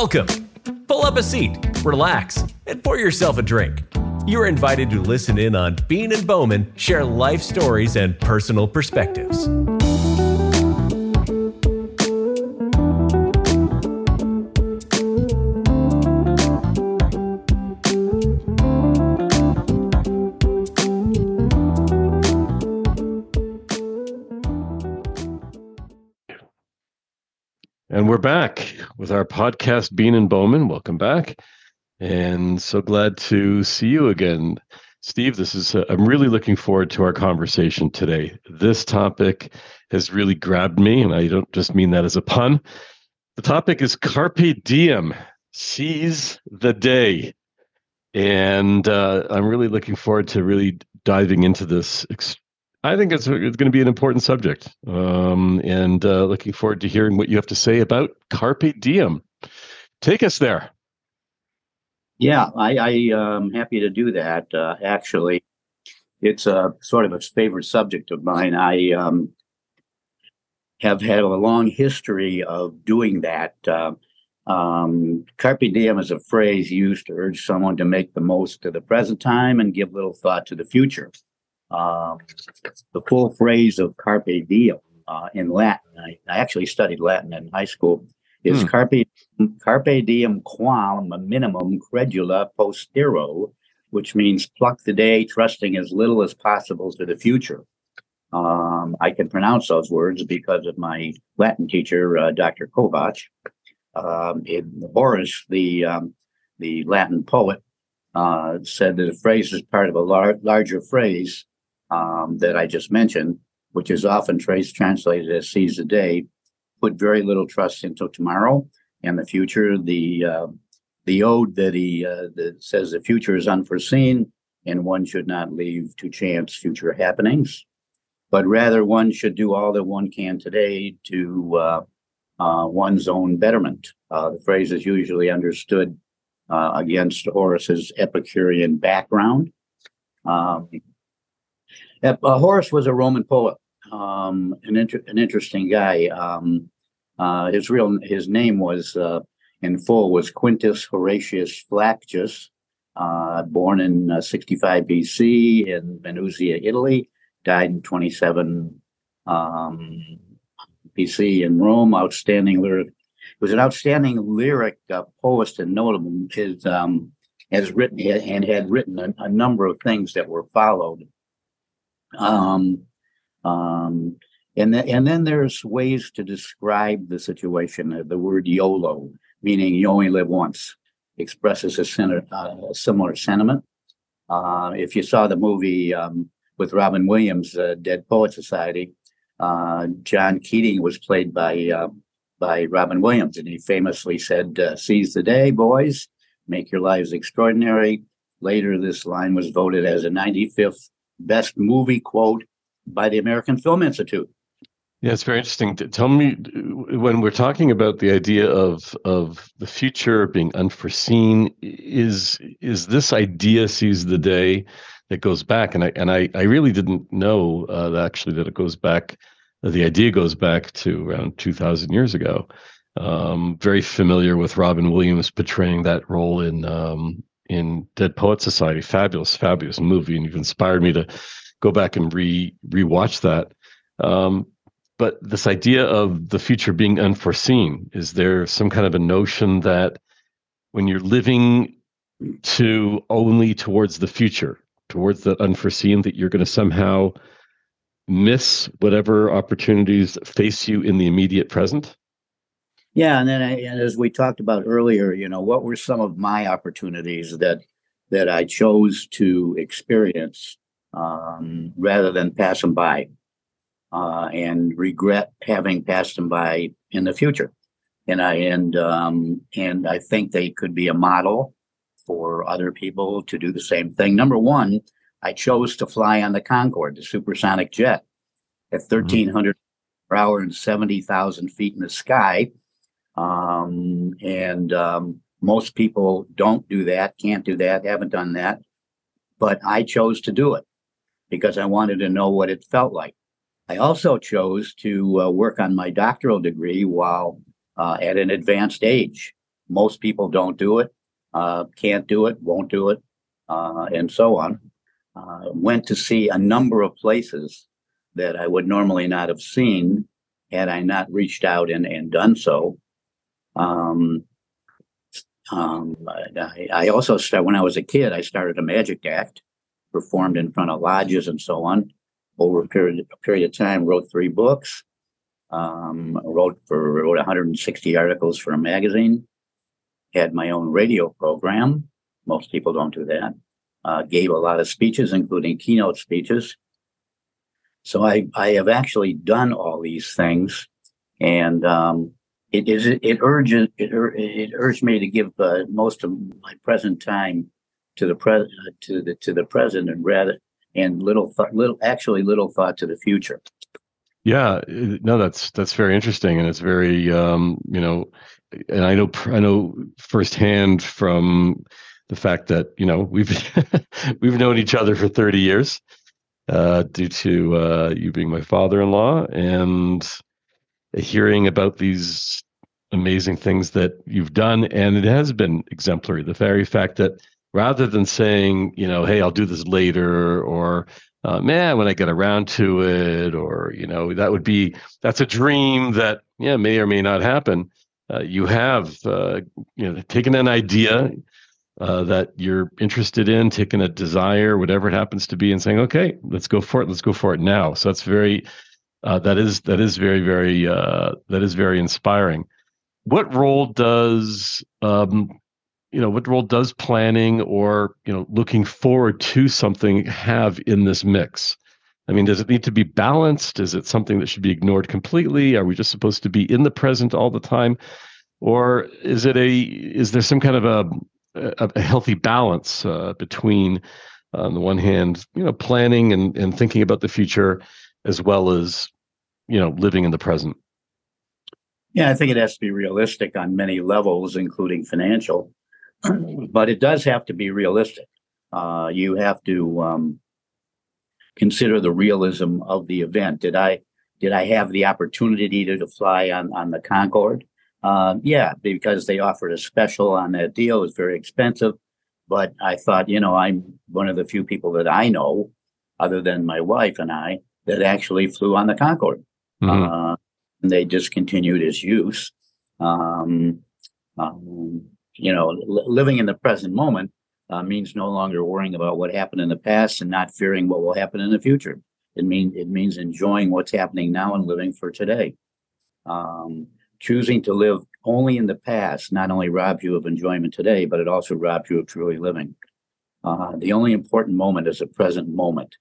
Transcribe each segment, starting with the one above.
Welcome. Pull up a seat, relax, and pour yourself a drink. You're invited to listen in on Bean and Bowman share life stories and personal perspectives. With our podcast, Bean and Bowman. Welcome back. And so glad to see you again. Steve, this is, uh, I'm really looking forward to our conversation today. This topic has really grabbed me, and I don't just mean that as a pun. The topic is Carpe Diem, seize the day. And uh, I'm really looking forward to really diving into this ex- I think it's, it's going to be an important subject, um, and uh, looking forward to hearing what you have to say about carpe diem. Take us there. Yeah, I, I am um, happy to do that. Uh, actually, it's a sort of a favorite subject of mine. I um, have had a long history of doing that. Uh, um, carpe diem is a phrase used to urge someone to make the most of the present time and give little thought to the future um, the full phrase of carpe diem uh, in Latin. I, I, actually studied Latin in high school. Is hmm. carpe carpe diem quam minimum credula postero, which means pluck the day, trusting as little as possible to the future. Um, I can pronounce those words because of my Latin teacher, uh, Dr. Kovach. Um, in Horace, the um, the Latin poet, uh, said that a phrase is part of a lar- larger phrase um, that I just mentioned, which is often trace translated as seize the day, put very little trust into tomorrow and the future. The uh, the ode that he uh, that says the future is unforeseen and one should not leave to chance future happenings, but rather one should do all that one can today to uh, uh one's own betterment. Uh, the phrase is usually understood uh, against Horace's Epicurean background. Um, uh, Horace was a Roman poet, um, an, inter- an interesting guy. Um, uh, his real his name was uh, in full was Quintus Horatius Flaccus, uh, born in uh, 65 BC in Venusia, Italy. Died in 27 um, BC in Rome. Outstanding lyric. He was an outstanding lyric uh, poet and notable. His um, has written and had written a, a number of things that were followed um, um, and, th- and then there's ways to describe the situation. Uh, the word YOLO, meaning you only live once, expresses a, sen- uh, a similar sentiment. Uh, if you saw the movie um, with Robin Williams, uh, Dead Poet Society, uh, John Keating was played by uh, by Robin Williams, and he famously said, "Seize the day, boys, make your lives extraordinary." Later, this line was voted as a 95th best movie quote by the American Film Institute. Yeah, it's very interesting. Tell me when we're talking about the idea of of the future being unforeseen, is is this idea seize the day that goes back? And I and I, I really didn't know uh, actually that it goes back. The idea goes back to around two thousand years ago. Um, very familiar with Robin Williams portraying that role in um, in Dead Poet Society. Fabulous, fabulous movie, and you've inspired me to go back and re rewatch that. Um, but this idea of the future being unforeseen is there some kind of a notion that when you're living to only towards the future, towards the unforeseen, that you're going to somehow miss whatever opportunities face you in the immediate present? Yeah, and then I, and as we talked about earlier, you know, what were some of my opportunities that that I chose to experience um, rather than pass them by, uh, and regret having passed them by in the future. And I and um, and I think they could be a model for other people to do the same thing. Number one, I chose to fly on the Concorde, the supersonic jet, at 1,300 mm-hmm. per hour and 70,000 feet in the sky um, and um, most people don't do that, can't do that, haven't done that. But I chose to do it because I wanted to know what it felt like. I also chose to uh, work on my doctoral degree while uh, at an advanced age. Most people don't do it, uh, can't do it, won't do it, uh, and so on. Uh, went to see a number of places that I would normally not have seen had I not reached out and, and done so. Um, um, I, I also started when I was a kid. I started a magic act, performed in front of lodges and so on. Over a period a period of time, wrote three books. Um, wrote for wrote 160 articles for a magazine. Had my own radio program. Most people don't do that. Uh, gave a lot of speeches, including keynote speeches. So I I have actually done all these things, and um, it is it urges it, it urged me to give uh, most of my present time to the present to the to the present and rather and little thought little actually little thought to the future. Yeah, no, that's that's very interesting, and it's very um, you know, and I know I know firsthand from the fact that you know we've we've known each other for thirty years, uh, due to uh, you being my father-in-law and hearing about these amazing things that you've done, and it has been exemplary. The very fact that rather than saying, you know, hey, I'll do this later, or uh, man, when I get around to it, or you know, that would be that's a dream that yeah may or may not happen. Uh, you have uh, you know taken an idea uh, that you're interested in, taking a desire, whatever it happens to be, and saying, okay, let's go for it. Let's go for it now. So that's very uh, that is that is very very uh, that is very inspiring. What role does um, you know what role does planning or you know looking forward to something have in this mix? I mean does it need to be balanced? Is it something that should be ignored completely? Are we just supposed to be in the present all the time? Or is it a is there some kind of a a, a healthy balance uh, between on the one hand you know planning and, and thinking about the future as well as you know living in the present yeah i think it has to be realistic on many levels including financial but it does have to be realistic. Uh, you have to um, consider the realism of the event. Did I did I have the opportunity to, to fly on on the Concorde? Uh, yeah, because they offered a special on that deal. It was very expensive, but I thought, you know, I'm one of the few people that I know, other than my wife and I, that actually flew on the Concorde. Mm-hmm. Uh, and they discontinued its use. Um, um, you know, living in the present moment uh, means no longer worrying about what happened in the past and not fearing what will happen in the future. It means it means enjoying what's happening now and living for today. Um, choosing to live only in the past not only robs you of enjoyment today, but it also robs you of truly living. Uh, the only important moment is the present moment.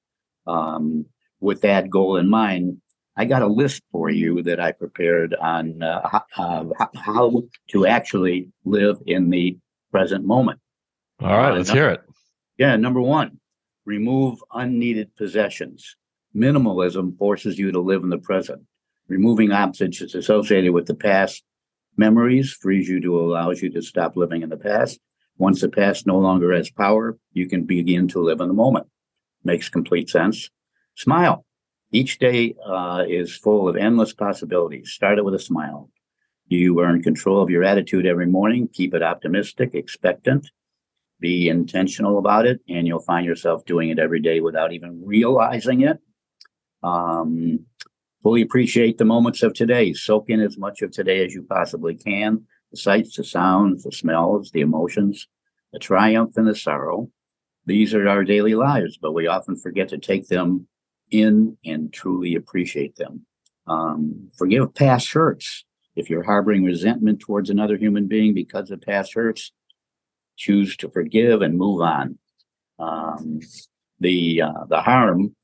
Um, with that goal in mind, I got a list for you that I prepared on uh, uh, how to actually live in the present moment. All right, uh, let's hear it. Yeah, number one, remove unneeded possessions. Minimalism forces you to live in the present. Removing objects associated with the past memories frees you to allows you to stop living in the past. Once the past no longer has power, you can begin to live in the moment. Makes complete sense. Smile. Each day uh, is full of endless possibilities. Start it with a smile. You earn control of your attitude every morning. Keep it optimistic, expectant. Be intentional about it, and you'll find yourself doing it every day without even realizing it. Um, fully appreciate the moments of today. Soak in as much of today as you possibly can the sights, the sounds, the smells, the emotions, the triumph, and the sorrow. These are our daily lives, but we often forget to take them in and truly appreciate them. Um, forgive past hurts. If you're harboring resentment towards another human being because of past hurts, choose to forgive and move on. Um, the uh, the harm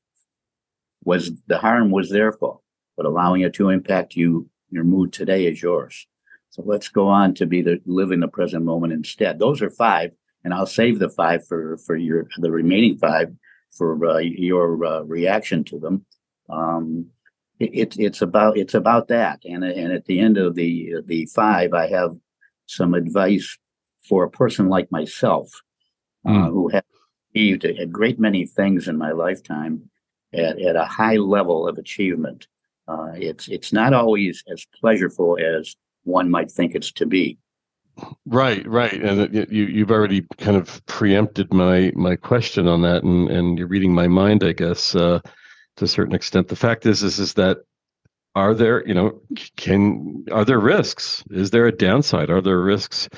was the harm was their fault, but allowing it to impact you, your mood today is yours. So let's go on to be the live in the present moment instead. Those are five, and I'll save the five for for your the remaining five for uh, your uh, reaction to them. Um, it, it's about it's about that, and and at the end of the the five, I have some advice for a person like myself mm. who has achieved a, a, great many things in my lifetime at, at a high level of achievement. Uh, it's it's not always as pleasurable as one might think it's to be. Right, right, and you you've already kind of preempted my my question on that, and and you're reading my mind, I guess, uh, to a certain extent. The fact is, is is that are there, you know, can are there risks? Is there a downside? Are there risks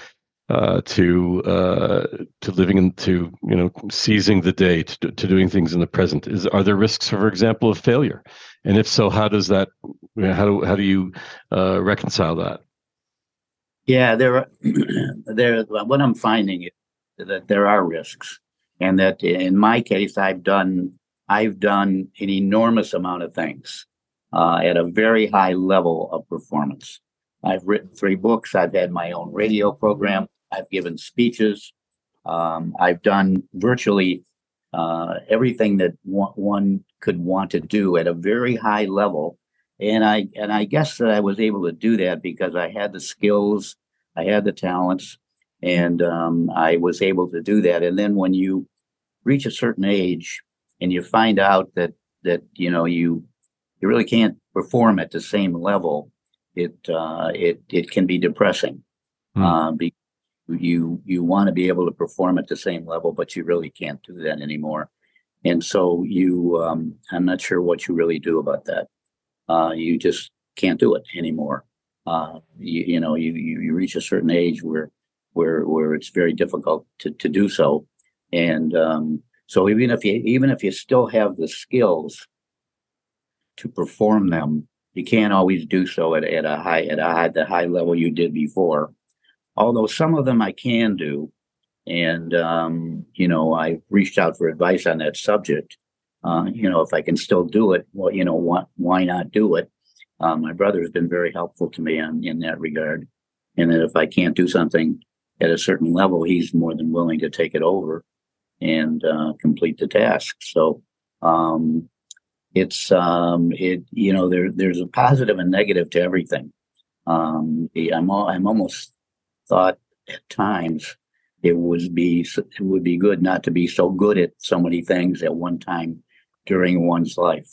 uh, to uh, to living into you know seizing the day to, to doing things in the present? Is are there risks, for example, of failure? And if so, how does that how do how do you uh, reconcile that? Yeah, there are there. What I'm finding is that there are risks, and that in my case, I've done I've done an enormous amount of things uh, at a very high level of performance. I've written three books. I've had my own radio program. I've given speeches. Um, I've done virtually uh, everything that one could want to do at a very high level. And I and I guess that I was able to do that because I had the skills, I had the talents, and um, I was able to do that. And then when you reach a certain age and you find out that that you know you you really can't perform at the same level, it uh, it it can be depressing. Hmm. Uh, because you you want to be able to perform at the same level, but you really can't do that anymore. And so you, um, I'm not sure what you really do about that. Uh, you just can't do it anymore. Uh, you, you know, you, you reach a certain age where where where it's very difficult to, to do so. And um, so even if you even if you still have the skills to perform them, you can't always do so at, at a high at a high the high level you did before although some of them I can do. And, um, you know, I reached out for advice on that subject. Uh, you know, if I can still do it, well, you know, why, why not do it? Uh, my brother has been very helpful to me on, in that regard. And that if I can't do something at a certain level, he's more than willing to take it over and uh, complete the task. So um, it's um, it you know there there's a positive and negative to everything. Um, I'm all, I'm almost thought at times it would be it would be good not to be so good at so many things at one time during one's life.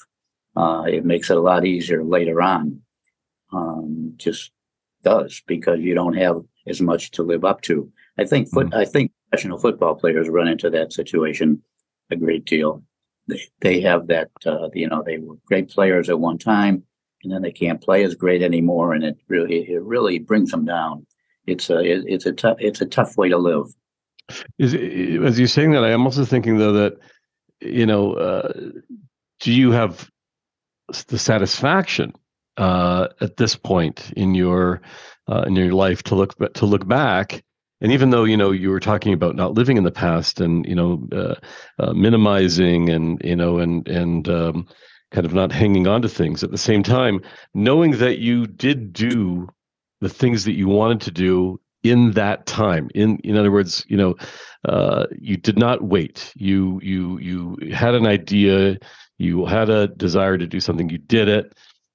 Uh, it makes it a lot easier later on. Um, just does because you don't have as much to live up to. I think foot. Mm-hmm. I think professional football players run into that situation a great deal. They they have that. Uh, you know, they were great players at one time, and then they can't play as great anymore, and it really it really brings them down it's a it's a tough it's a tough way to live. Is as you're saying that, I am also thinking though that you know, uh, do you have the satisfaction uh, at this point in your uh, in your life to look to look back? And even though you know you were talking about not living in the past and you know uh, uh, minimizing and you know and and um, kind of not hanging on to things at the same time, knowing that you did do the things that you wanted to do in that time in in other words you know uh, you did not wait you you you had an idea you had a desire to do something you did it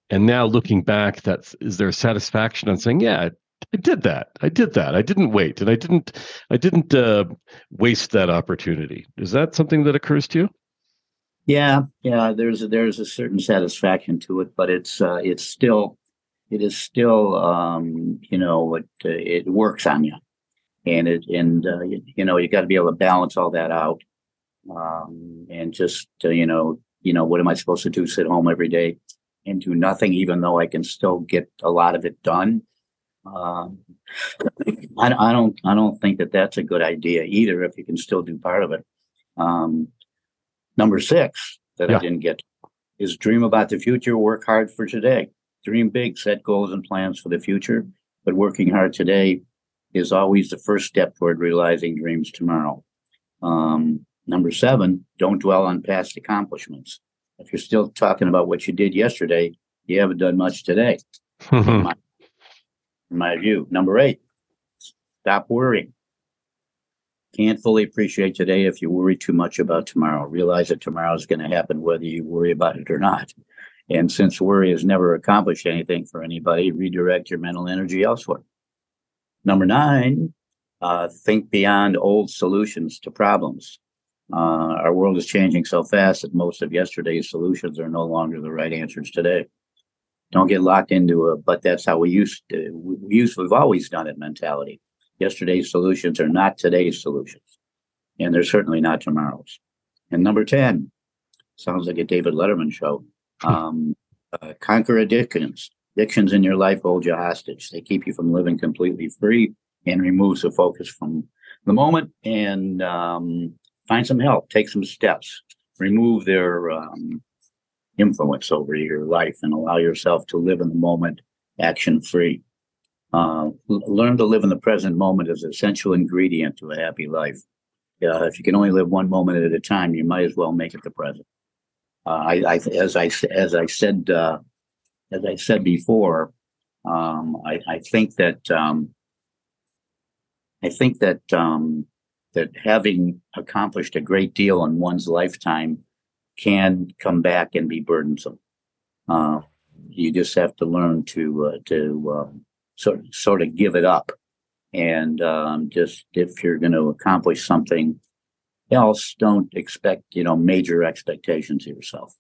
and now looking back that's is there satisfaction on saying yeah I did that. I did that. I didn't wait, and I didn't. I didn't uh, waste that opportunity. Is that something that occurs to you? Yeah, yeah. There's a, there's a certain satisfaction to it, but it's uh, it's still it is still, um, you know, it, uh, it works on you, and it and uh, you, you, know you got to be able to balance all that out, um, and just uh, you know, you know, what am I supposed to do? Sit home every day and do nothing, even though I can still get a lot of it done. Um, I, I don't, I don't think that that's a good idea either. If you can still do part of it. Um, number six that yeah. I didn't get is dream about the future, work hard for today dream big, set goals and plans for the future, but working hard today is always the first step toward realizing dreams tomorrow. Um, number seven, don't dwell on past accomplishments. If you're still talking about what you did yesterday, you haven't done much today. in, my, in my view. Number eight, stop worrying. Can't fully appreciate today if you worry too much about tomorrow. Realize that tomorrow is going to happen whether you worry about it or not. And since worry has never accomplished anything for anybody, redirect your mental energy elsewhere. Number nine, uh, think beyond old solutions to problems. Uh, our world is changing so fast that most of yesterday's solutions are no longer the right answers today. Don't get locked into a, but that's how we used to, we used, we've always done it mentality. Yesterday's solutions are not today's solutions, and they're certainly not tomorrow's. And number 10, sounds like a David Letterman show. Um, uh, conquer addictions. Addictions in your life hold you hostage. They keep you from living completely free and removes the focus from the moment. And um, find some help. Take some steps. Remove their um, influence over your life and allow yourself to live in the moment, action free. Uh, learn to live in the present moment is an essential ingredient to a happy life. Uh, if you can only live one moment at a time, you might as well make it the present. Uh, I, I, as I as I said uh, as I said before, um, I, I, think that um, I think that um, that having accomplished a great deal in one's lifetime can come back and be burdensome. Uh, you just have to learn to uh, to um, sort sort of give it up, and um, just if you're going to accomplish something else, don't expect you know major expectations of yourself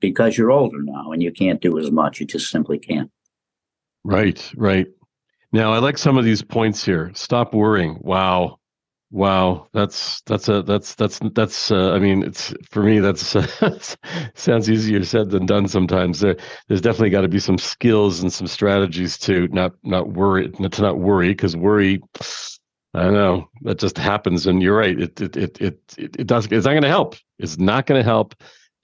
because you're older now and you can't do as much. You just simply can't. Right, right. Now I like some of these points here. Stop worrying. Wow. Wow, that's that's a that's that's that's. Uh, I mean, it's for me. That's uh, sounds easier said than done. Sometimes there, there's definitely got to be some skills and some strategies to not not worry to not worry because worry. I know that just happens, and you're right. It it it it it, it does. It's not going to help. It's not going to help,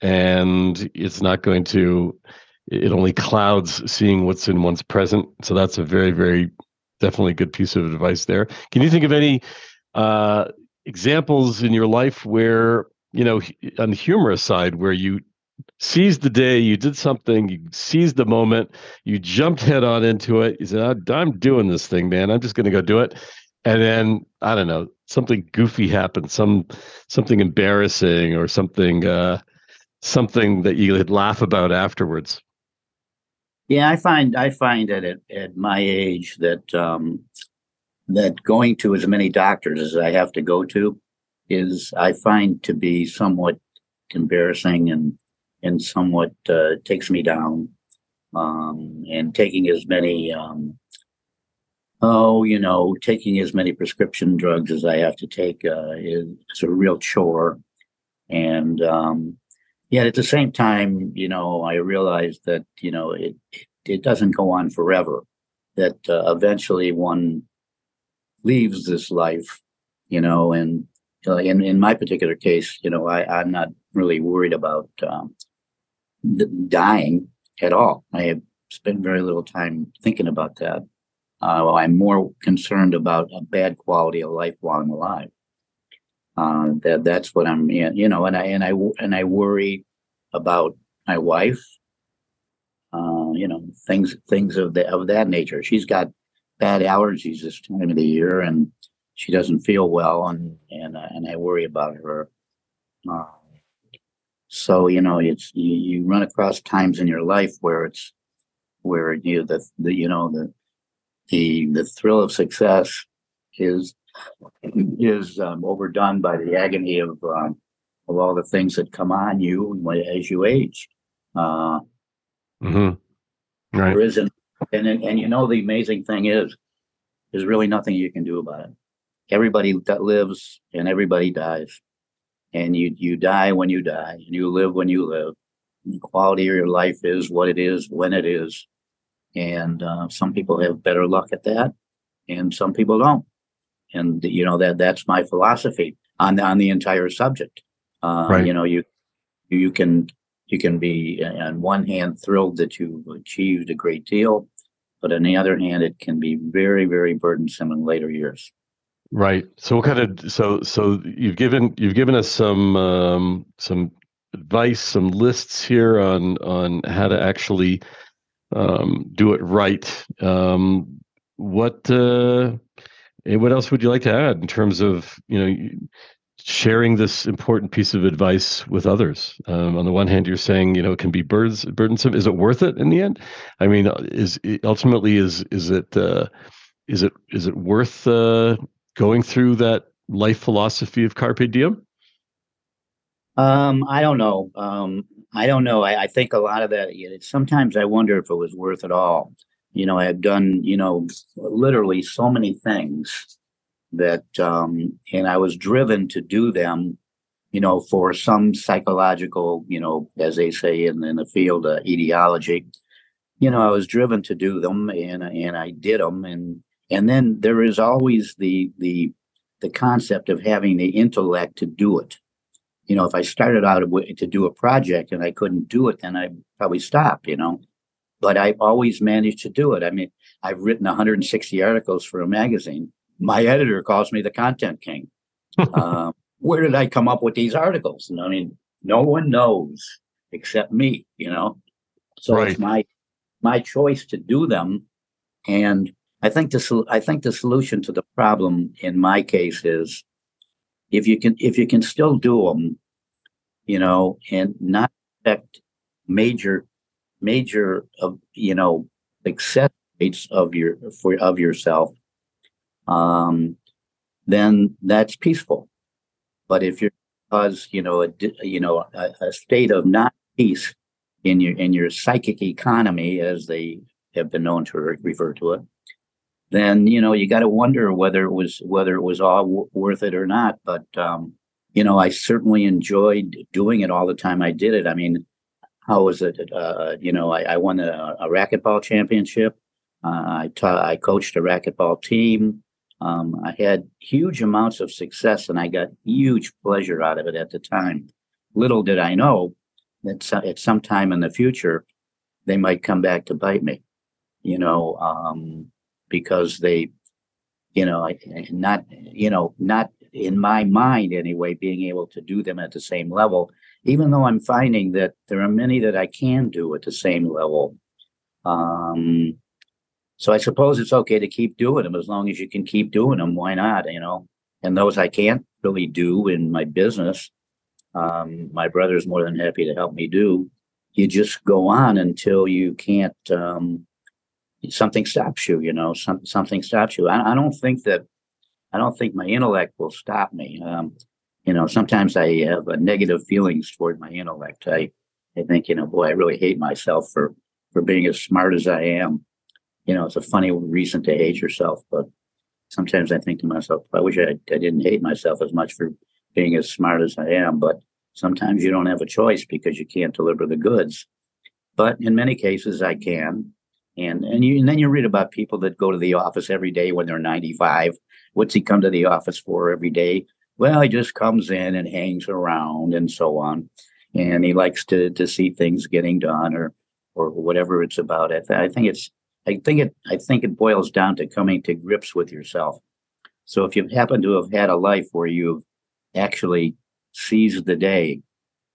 and it's not going to. It only clouds seeing what's in one's present. So that's a very very definitely good piece of advice there. Can you think of any? uh, examples in your life where you know on the humorous side where you seized the day you did something you seized the moment you jumped head on into it you said i'm doing this thing man i'm just going to go do it and then i don't know something goofy happened some something embarrassing or something uh something that you could laugh about afterwards yeah i find i find that at, at my age that um that going to as many doctors as I have to go to is I find to be somewhat embarrassing and and somewhat uh, takes me down. Um, and taking as many um, oh you know taking as many prescription drugs as I have to take uh, is, is a real chore. And um, yet at the same time, you know, I realize that you know it it, it doesn't go on forever. That uh, eventually one leaves this life, you know, and uh, in in my particular case, you know, I I'm not really worried about um, dying at all. I have spent very little time thinking about that. Uh, I'm more concerned about a bad quality of life while I'm alive. Uh, that that's what I'm, you know, and I and I and I worry about my wife. Uh, you know, things things of the of that nature. She's got bad allergies this time of the year, and she doesn't feel well, and and uh, and I worry about her. Uh, so you know, it's you, you run across times in your life where it's where you the the you know the the the thrill of success is is um, overdone by the agony of um, of all the things that come on you as you age. Uh, mm-hmm. Right. There isn't and and you know the amazing thing is, there's really nothing you can do about it. Everybody that lives and everybody dies, and you you die when you die, and you live when you live. The quality of your life is what it is when it is, and uh, some people have better luck at that, and some people don't. And you know that that's my philosophy on on the entire subject. Uh, right. You know you you can you can be on one hand thrilled that you've achieved a great deal but on the other hand, it can be very, very burdensome in later years. Right. So, what kind of so so you've given you've given us some um, some advice, some lists here on on how to actually um, do it right. Um, what uh, what else would you like to add in terms of you know sharing this important piece of advice with others. Um, on the one hand, you're saying you know it can be burdens, burdensome. Is it worth it in the end? I mean, is ultimately is is it uh, is it is it worth uh, going through that life philosophy of carpe diem? Um, I don't know. Um, I don't know. I, I, think a lot of that. Sometimes I wonder if it was worth it all. you know, I have done, you know, literally so many things that, um, and I was driven to do them, you know, for some psychological, you know, as they say in, in the field, uh, etiology. You know, I was driven to do them, and and I did them, and and then there is always the the the concept of having the intellect to do it. You know, if I started out to do a project and I couldn't do it, then I probably stop. You know, but I've always managed to do it. I mean, I've written 160 articles for a magazine. My editor calls me the content king. uh, where did I come up with these articles? And I mean, no one knows except me. You know, so right. it's my my choice to do them, and I think the I think the solution to the problem in my case is if you can if you can still do them, you know, and not expect major major of you know success rates of your for of yourself, um, then that's peaceful. But if you're cause you know a you know a, a state of not peace in your in your psychic economy, as they have been known to refer to it, then you know you got to wonder whether it was whether it was all w- worth it or not. But um, you know, I certainly enjoyed doing it all the time I did it. I mean, how was it? Uh, you know, I, I won a, a, racquetball championship. Uh, I taught, I coached a racquetball team. Um, I had huge amounts of success, and I got huge pleasure out of it at the time. Little did I know that at some time in the future, they might come back to bite me. You know, um, because they, you know, not, you know, not in my mind anyway, being able to do them at the same level, even though I'm finding that there are many that I can do at the same level. Um, so I suppose it's okay to keep doing them as long as you can keep doing them. Why not? You know, and those I can't really do in my business, um, my brother's more than happy to help me do. You just go on until you can't um, something stops you, you know, some, something stops you. I, I, don't think that, I don't think my intellect will stop me. Um, you know, sometimes I have negative feelings toward my intellect. I, I think, you know, boy, I really hate myself for, for being as smart as I am. You know, it's a funny reason to hate yourself, but sometimes I think to myself, I wish I, I didn't hate myself as much for being as smart as I am. But sometimes you don't have a choice because you can't deliver the goods. But in many cases, I can. And and you and then you read about people that go to the office every day when they're 95. What's he come to the office for every day? Well, he just comes in and hangs around and so on. And he likes to to see things getting done or or whatever it's about. I, think it's I think it I think it boils down to coming to grips with yourself. So if you happen to have had a life where you've actually seized the day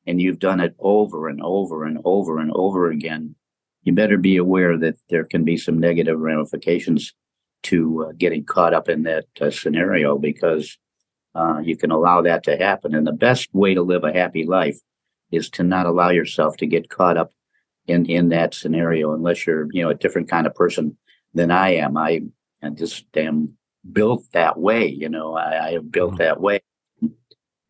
and you've done it over and over and over and over again, you better be aware that there can be some negative ramifications to uh, getting caught up in that uh, scenario because uh, you can allow that to happen. And the best way to live a happy life is to not allow yourself to get caught up in in that scenario unless you're you know a different kind of person than I am. I am just am built that way. You know, I, I have built mm-hmm. that way.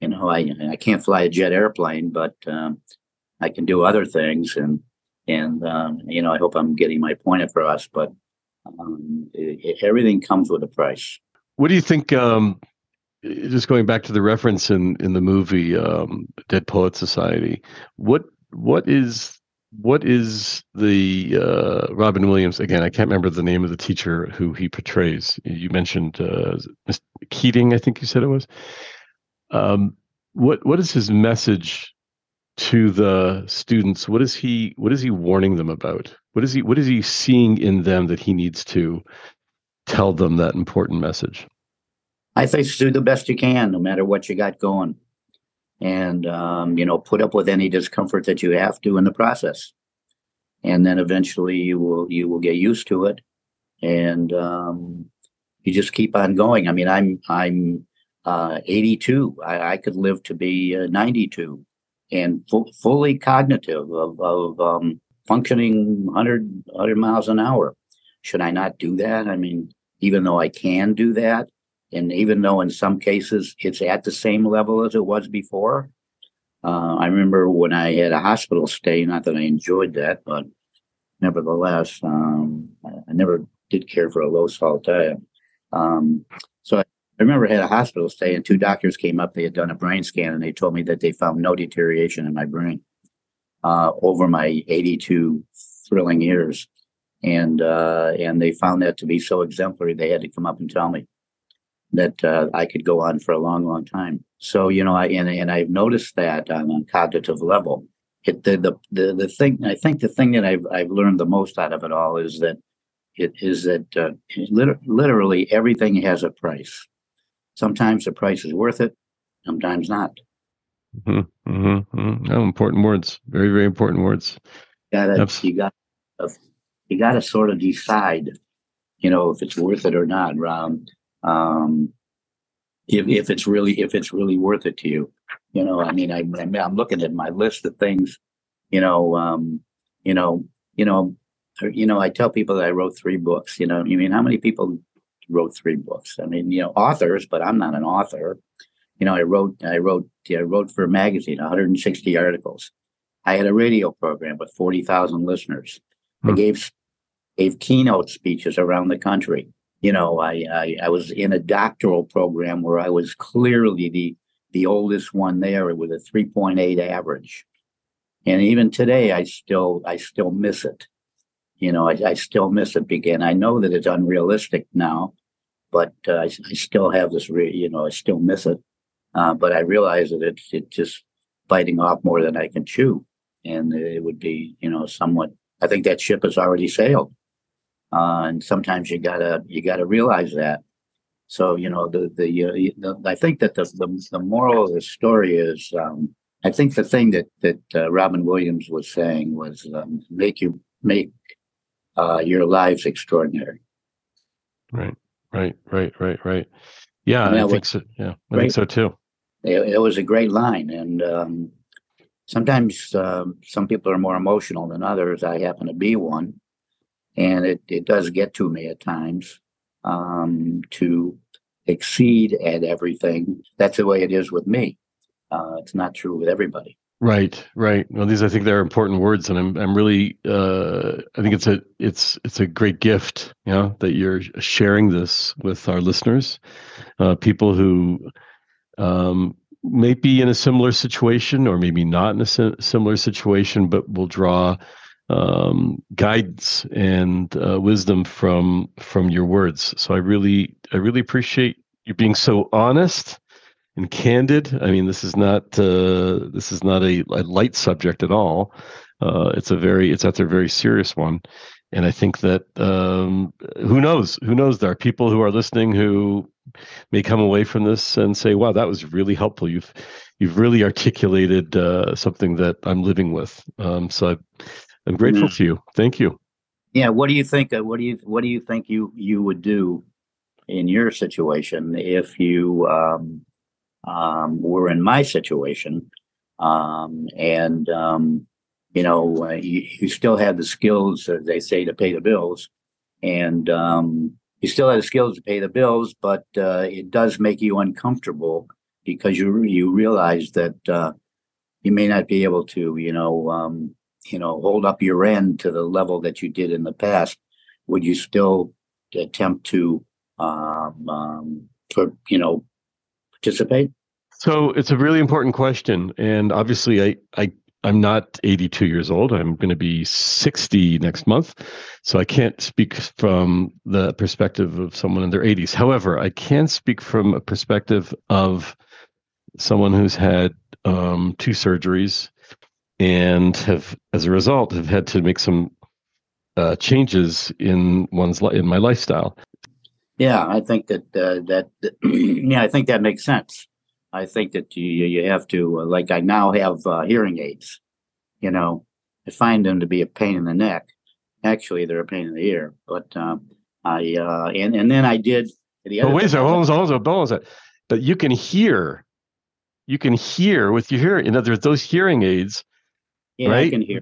You know, I I can't fly a jet airplane, but um, I can do other things and and um, you know, I hope I'm getting my point across. But um, it, it, everything comes with a price. What do you think? Um, just going back to the reference in in the movie um, Dead Poet Society, what what is what is the uh, Robin Williams again? I can't remember the name of the teacher who he portrays. You mentioned uh, Keating, I think you said it was. Um, what what is his message to the students what is he what is he warning them about? What is he what is he seeing in them that he needs to tell them that important message? I think do the best you can no matter what you got going. And um, you know put up with any discomfort that you have to in the process. And then eventually you will you will get used to it. And um, you just keep on going. I mean i'm i'm uh, 82 I, I could live to be uh, 92 and fu- fully cognitive of, of um, functioning 100, 100 miles an hour. Should I not do that? I mean, even though I can do that, and even though in some cases it's at the same level as it was before. Uh, I remember when I had a hospital stay, not that I enjoyed that, but nevertheless, um, I, I never did care for a low salt diet. Um, so I, I remember I had a hospital stay, and two doctors came up. They had done a brain scan, and they told me that they found no deterioration in my brain uh, over my 82 thrilling years, and uh, and they found that to be so exemplary. They had to come up and tell me that uh, I could go on for a long, long time. So you know, I and, and I've noticed that on a cognitive level. It, the, the the the thing I think the thing that I've I've learned the most out of it all is that it is that uh, liter- literally everything has a price. Sometimes the price is worth it, sometimes not. Mm-hmm, mm-hmm, mm-hmm. Oh, important words. Very, very important words. You gotta, you got, you got to sort of decide, you know, if it's worth it or not. Um, um, if if it's really if it's really worth it to you, you know. I mean, I, I'm looking at my list of things, you know, um, you know, you know, you know. I tell people that I wrote three books. You know, you mean how many people wrote three books. I mean, you know, authors, but I'm not an author. You know, I wrote, I wrote, I wrote for a magazine, 160 articles. I had a radio program with 40,000 listeners. Hmm. I gave gave keynote speeches around the country. You know, I, I, I was in a doctoral program where I was clearly the the oldest one there with a 3.8 average. And even today, I still I still miss it you know, I, I still miss it again. I know that it's unrealistic now, but uh, I, I, still have this, re- you know, I still miss it. Uh, but I realize that it's it just biting off more than I can chew, and it would be, you know, somewhat. I think that ship has already sailed, uh, and sometimes you gotta you gotta realize that. So you know, the the, uh, the I think that the, the, the moral of the story is. Um, I think the thing that that uh, Robin Williams was saying was um, make you make uh, your lives extraordinary. Right, right, right, right, right. Yeah, I think so. Yeah, I great, think so too. It, it, was a great line, and um, sometimes um, some people are more emotional than others. I happen to be one, and it it does get to me at times um, to exceed at everything. That's the way it is with me. Uh, it's not true with everybody. Right, right. Well, these I think they're important words, and I'm I'm really uh, I think it's a it's it's a great gift, you know, that you're sharing this with our listeners, uh, people who um, may be in a similar situation or maybe not in a similar situation, but will draw um, guidance and uh, wisdom from from your words. So I really I really appreciate you being so honest and candid. I mean, this is not uh, this is not a, a, light subject at all. Uh, it's a very it's a very serious one, and I think that um, who knows who knows there are people who are listening who may come away from this and say, "Wow, that was really helpful. You've you've really articulated uh, something that I'm living with." Um, so I, I'm grateful mm-hmm. to you. Thank you. Yeah. What do you think? What do you What do you think you you would do in your situation if you um, um, were in my situation. Um, and, um, you know, uh, you, you, still had the skills, as they say, to pay the bills. And um, you still had the skills to pay the bills, but uh, it does make you uncomfortable because you you realize that uh, you may not be able to, you know, um, you know, hold up your end to the level that you did in the past. Would you still attempt to, um, um, for, you know, participate? So it's a really important question, and obviously, I I I'm not 82 years old. I'm going to be 60 next month, so I can't speak from the perspective of someone in their 80s. However, I can speak from a perspective of someone who's had um, two surgeries and have, as a result, have had to make some uh, changes in one's li- in my lifestyle. Yeah, I think that uh, that yeah, I think that makes sense. I think that you you have to uh, like I now have uh, hearing aids. You know, I find them to be a pain in the neck. Actually, they're a pain in the ear. But um, I uh, and and then I did the other. But wait a second, hold on, hold on, hold on. But you can hear, you can hear with your hearing. In other words, those hearing aids. Yeah, right? I can hear.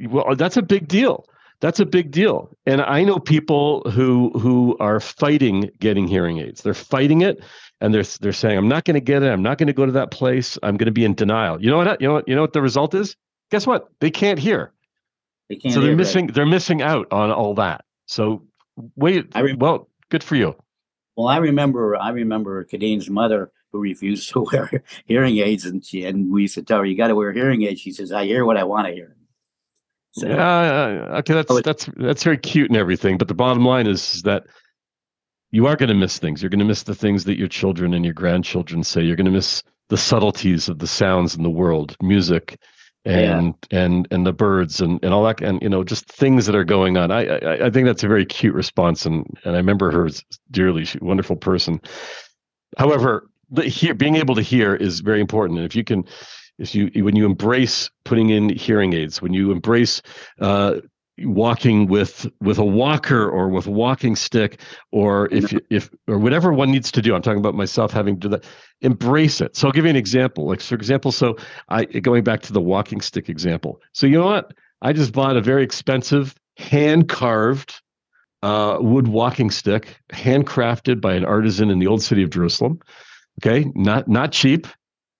Well, that's a big deal that's a big deal and i know people who who are fighting getting hearing aids they're fighting it and they're they're saying, "I'm not going to get it. I'm not going to go to that place. I'm going to be in denial." You know what? You know what? You know what the result is? Guess what? They can't hear. They can't so they're missing they're missing out on all that. So wait, I well, good for you. Well, I remember, I remember Kadine's mother who refused to wear hearing aids, and she and we used to tell her, "You got to wear hearing aids." She says, "I hear what I want to hear." So, Yeah, uh, okay, that's that's that's very cute and everything, but the bottom line is, is that you are going to miss things. You're going to miss the things that your children and your grandchildren say. You're going to miss the subtleties of the sounds in the world, music, and and and the birds and and all that, and you know, just things that are going on. I I, I think that's a very cute response, and and I remember her dearly. She's a wonderful person. However, the hear, being able to hear is very important, and if you can if you when you embrace putting in hearing aids when you embrace uh, walking with with a walker or with a walking stick or if if or whatever one needs to do i'm talking about myself having to do that embrace it. So i'll give you an example. Like for example so i going back to the walking stick example. So you know what? I just bought a very expensive hand carved uh, wood walking stick handcrafted by an artisan in the old city of jerusalem. Okay? Not not cheap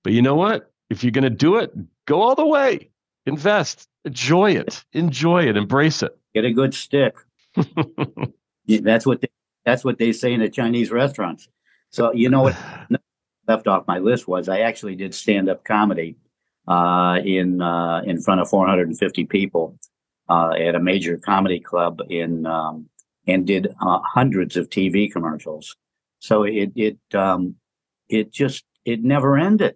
but you know what if you're going to do it, go all the way. Invest, enjoy it, enjoy it, embrace it. get a good stick. Yeah, That's what they, that's what they say in the Chinese restaurants. So you know what left off my list was I actually did stand up comedy uh, in uh, in front of 450 people uh, at a major comedy club in um, and did uh, hundreds of TV commercials. So it it um, it just it never ended.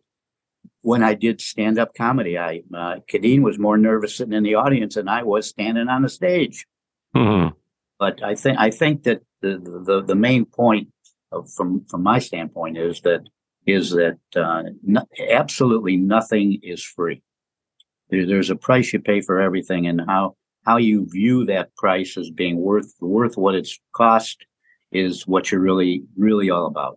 When I did stand up comedy, I uh, Kadeen was more nervous sitting in the audience than I was standing on the stage Mhm. but I think I think that the the, the main point of, from from my standpoint is that is that uh, no, absolutely nothing is free. There, there's a price you pay for everything, and how how you view that price as being worth worth what it's cost is what you're really really all about.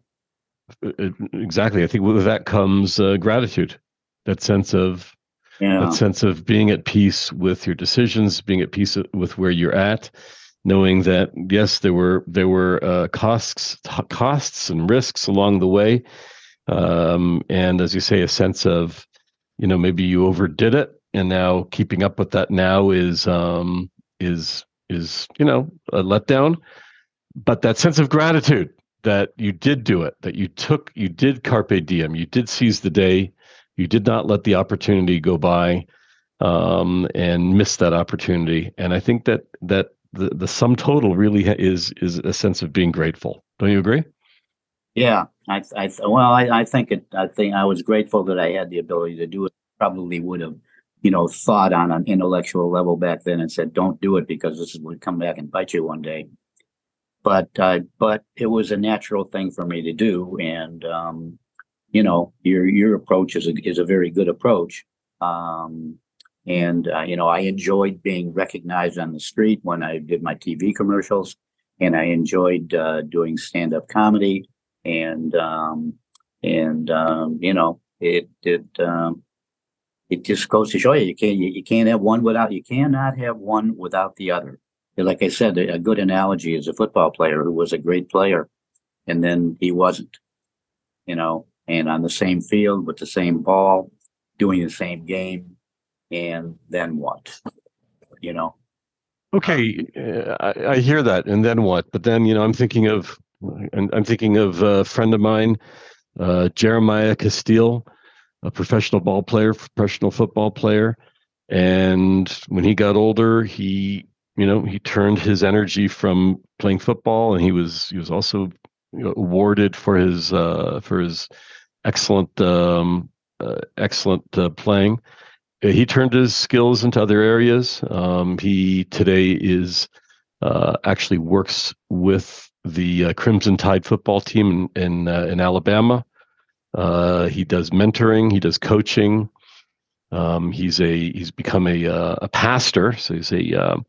Uh, Exactly. I think with that comes uh, gratitude, that sense of Yeah, that sense of being at peace with your decisions, being at peace with where you're at, knowing that yes, there were there were uh, costs costs and risks along the way, um, and as you say, a sense of you know maybe you overdid it, and now keeping up with that now is um, is is you know a letdown, but that sense of gratitude that you did do it, that you took you did carpe diem, you did seize the day, you did not let the opportunity go by um, and miss that opportunity. And I think that that the, the sum total really is is a sense of being grateful. Don't you agree? yeah. I I well, I, I think it. I think I was grateful that I had the ability to do it. Probably would have, you know, thought on an intellectual level back then and said, "Don't do it because this would come back and bite you one day." But uh, but it was a natural thing for me to do, and um, you know, your your approach is a is a very good approach. Um, and uh, you know, I enjoyed being recognized on the street when I did my TV commercials, and I enjoyed uh, doing stand up comedy, and um, and um, you know, it it um, it just goes to show you you can't you, you can't have one without you cannot have one without the other. Like I said, a good analogy is a football player who was a great player, and then he wasn't. You know, and on the same field with the same ball, doing the same game, and then what? You know, Okay, uh, I, I hear that, and then what? But then you know, I'm thinking of, I'm thinking of a friend of mine, uh, Jeremiah Castille, a professional ball player, professional football player, and when he got older, he, you know, he turned his energy from playing football, and he was he was also awarded for his uh, for his excellent um, uh, excellent uh, playing uh, he turned his skills into other areas. Um, he today is uh, actually works with the uh, Crimson Tide football team in in, uh, in Alabama. Uh, he does mentoring. He does coaching. Um, he's a he's become a uh, a pastor, so he's a,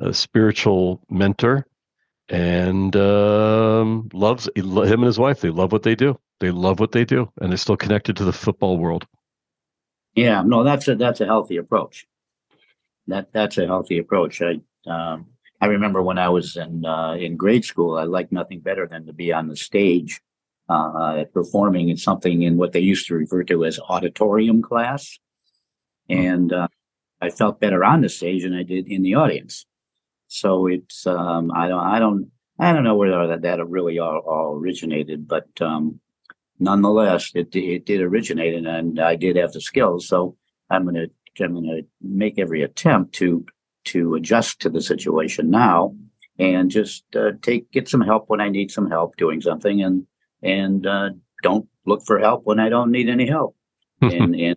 a spiritual mentor, and um, loves him and his wife. They love what they do. They love what they do, and they're still connected to the football world. yeah, no, that's a that's a healthy approach. That that's a healthy approach. I um, I remember when I was in uh, in grade school, I liked nothing better than to be on the stage uh, performing in something in what they used to refer to as auditorium class, and uh, I felt better on the stage than I did in the audience. So it's um, I don't I don't I don't know where that that really all, all originated, but um, nonetheless, it it did originate, and, and I did have the skills. So I'm gonna I'm gonna make every attempt to to adjust to the situation now, and just uh, take get some help when I need some help doing something, and and uh, don't look for help when I don't need any help. and and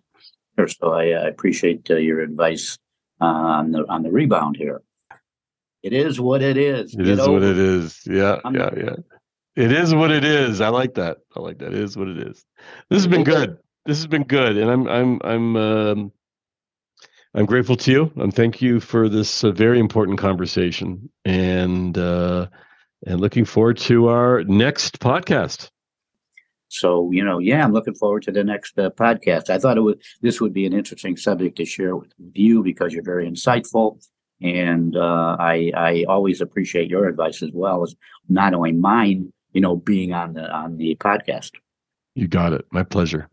so I, I appreciate uh, your advice uh, on the on the rebound here. It is what it is. It Get is what it is. Yeah, I'm, yeah, yeah. It is what it is. I like that. I like that. It is what it is. This has been good. This has been good, and I'm I'm I'm um, I'm grateful to you. And thank you for this uh, very important conversation, and uh, and looking forward to our next podcast. So you know, yeah, I'm looking forward to the next uh, podcast. I thought it would this would be an interesting subject to share with you because you're very insightful, and uh, I I always appreciate your advice as well as not only mine, you know, being on the on the podcast. You got it. My pleasure.